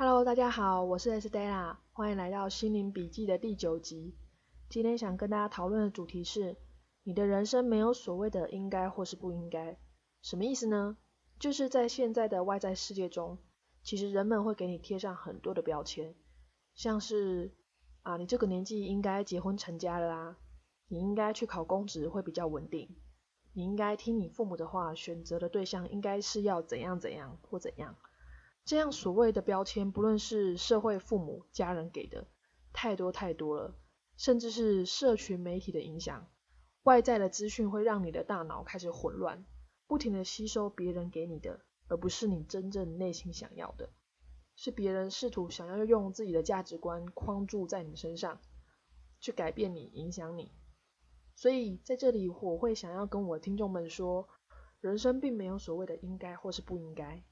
Hello，大家好，我是 Stella，欢迎来到心灵笔记的第九集。今天想跟大家讨论的主题是：你的人生没有所谓的应该或是不应该。什么意思呢？就是在现在的外在世界中，其实人们会给你贴上很多的标签，像是啊，你这个年纪应该结婚成家了啦，你应该去考公职会比较稳定。你应该听你父母的话，选择的对象应该是要怎样怎样或怎样。这样所谓的标签，不论是社会、父母、家人给的，太多太多了，甚至是社群媒体的影响，外在的资讯会让你的大脑开始混乱，不停的吸收别人给你的，而不是你真正内心想要的，是别人试图想要用自己的价值观框住在你身上，去改变你、影响你。所以在这里，我会想要跟我听众们说，人生并没有所谓的应该或是不应该。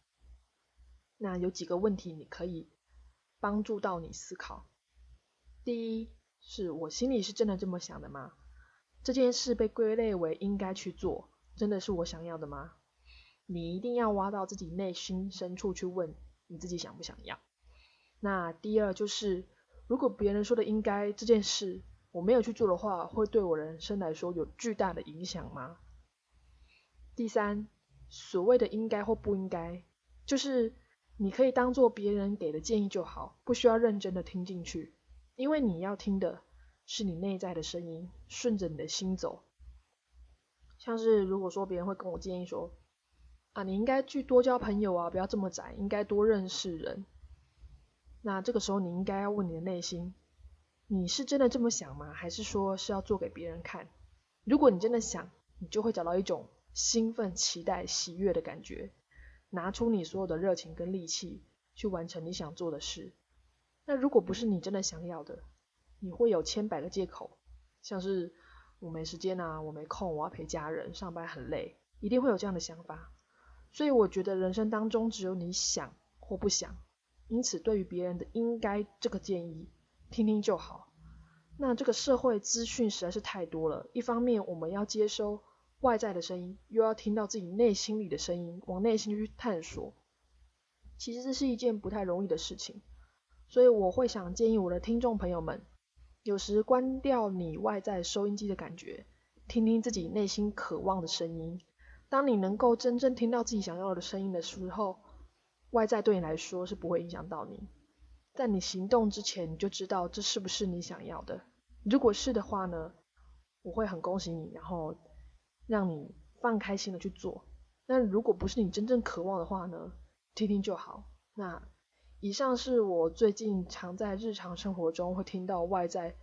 那有几个问题你可以帮助到你思考。第一，是我心里是真的这么想的吗？这件事被归类为应该去做，真的是我想要的吗？你一定要挖到自己内心深处去问你自己想不想要。那第二就是，如果别人说的应该这件事。我没有去做的话，会对我人生来说有巨大的影响吗？第三，所谓的应该或不应该，就是你可以当做别人给的建议就好，不需要认真的听进去，因为你要听的是你内在的声音，顺着你的心走。像是如果说别人会跟我建议说，啊，你应该去多交朋友啊，不要这么窄，应该多认识人。那这个时候你应该要问你的内心。你是真的这么想吗？还是说是要做给别人看？如果你真的想，你就会找到一种兴奋、期待、喜悦的感觉，拿出你所有的热情跟力气去完成你想做的事。那如果不是你真的想要的，你会有千百个借口，像是我没时间啊，我没空，我要陪家人，上班很累，一定会有这样的想法。所以我觉得人生当中只有你想或不想，因此对于别人的应该这个建议。听听就好。那这个社会资讯实在是太多了，一方面我们要接收外在的声音，又要听到自己内心里的声音，往内心去探索。其实这是一件不太容易的事情。所以我会想建议我的听众朋友们，有时关掉你外在收音机的感觉，听听自己内心渴望的声音。当你能够真正听到自己想要的声音的时候，外在对你来说是不会影响到你。在你行动之前，你就知道这是不是你想要的。如果是的话呢，我会很恭喜你，然后让你放开心的去做。那如果不是你真正渴望的话呢，听听就好。那以上是我最近常在日常生活中会听到外在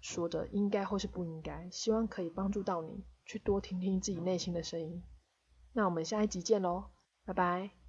说的应该或是不应该，希望可以帮助到你去多听听自己内心的声音。那我们下一集见喽，拜拜。